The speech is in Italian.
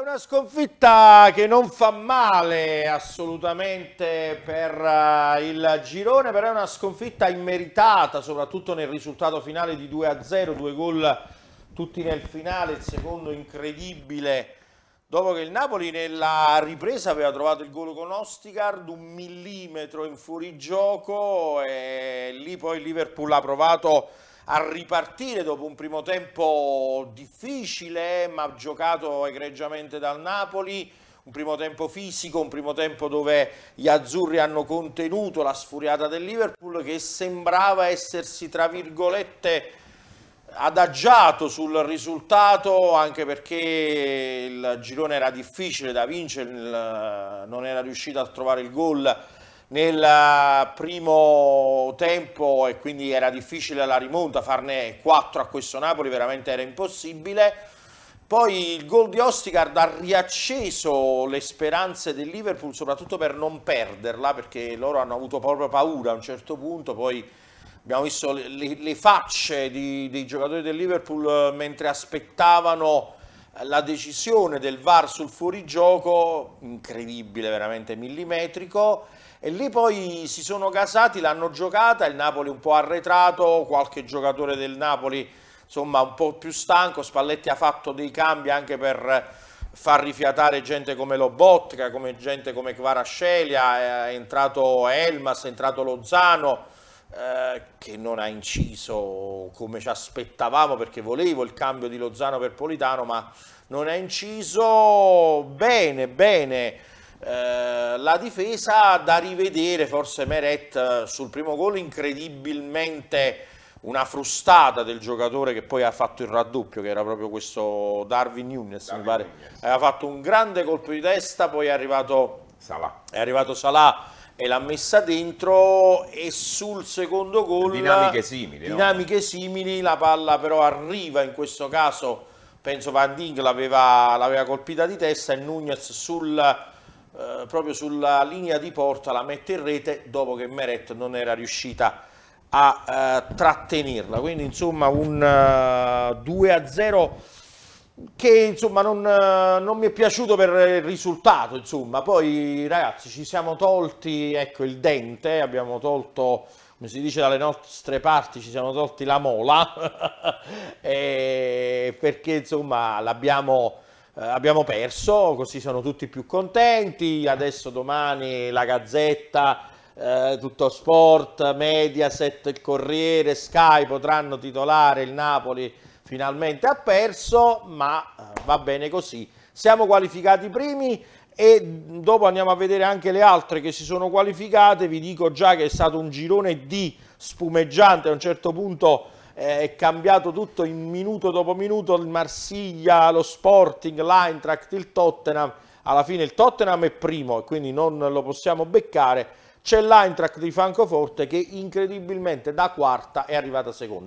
una sconfitta che non fa male assolutamente per uh, il girone, però è una sconfitta immeritata, soprattutto nel risultato finale di 2-0, due gol tutti nel finale, il secondo incredibile, dopo che il Napoli nella ripresa aveva trovato il gol con Ostigard, un millimetro in fuorigioco e lì poi il Liverpool ha provato a ripartire dopo un primo tempo difficile, ma giocato egregiamente dal Napoli. Un primo tempo fisico, un primo tempo dove gli azzurri hanno contenuto la sfuriata del Liverpool che sembrava essersi, tra virgolette, adagiato sul risultato anche perché il girone era difficile da vincere, non era riuscito a trovare il gol nel primo tempo e quindi era difficile la rimonta, farne 4 a questo Napoli veramente era impossibile. Poi il gol di Ostigard ha riacceso le speranze del Liverpool, soprattutto per non perderla, perché loro hanno avuto proprio paura a un certo punto, poi abbiamo visto le, le facce di, dei giocatori del Liverpool mentre aspettavano la decisione del VAR sul fuorigioco, incredibile, veramente millimetrico, e lì poi si sono gasati, l'hanno giocata, il Napoli un po' arretrato, qualche giocatore del Napoli insomma un po' più stanco, Spalletti ha fatto dei cambi anche per far rifiatare gente come Lobotka, come gente come Kvarascelia, è entrato Elmas, è entrato Lozano, eh, che non ha inciso come ci aspettavamo perché volevo il cambio di Lozano per Politano, ma non ha inciso bene, bene eh, la difesa da rivedere, forse Meret eh, sul primo gol incredibilmente una frustata del giocatore che poi ha fatto il raddoppio, che era proprio questo Darwin Nunes, Darwin mi pare. Nunes. Aveva fatto un grande colpo di testa, poi è arrivato Salah, è arrivato Salah e l'ha messa dentro e sul secondo gol dinamiche simili, dinamiche no? simili la palla però arriva in questo caso penso Van Dink l'aveva, l'aveva colpita di testa e Nunez sul eh, proprio sulla linea di porta la mette in rete dopo che Meret non era riuscita a uh, trattenerla. Quindi insomma un uh, 2 a 0 che insomma non, uh, non, mi è piaciuto per il risultato. Insomma. Poi ragazzi ci siamo tolti ecco, il dente, abbiamo tolto come si dice dalle nostre parti ci siamo tolti la mola perché insomma l'abbiamo eh, abbiamo perso, così sono tutti più contenti, adesso domani la Gazzetta, eh, tutto sport, Mediaset, il Corriere, Sky potranno titolare il Napoli finalmente ha perso, ma eh, va bene così. Siamo qualificati primi e dopo andiamo a vedere anche le altre che si sono qualificate, vi dico già che è stato un girone di spumeggiante. A un certo punto eh, è cambiato tutto in minuto dopo minuto, il Marsiglia, lo Sporting, l'Eintracht, il Tottenham, alla fine il Tottenham è primo e quindi non lo possiamo beccare, c'è l'Eintracht di Francoforte che incredibilmente da quarta è arrivata seconda.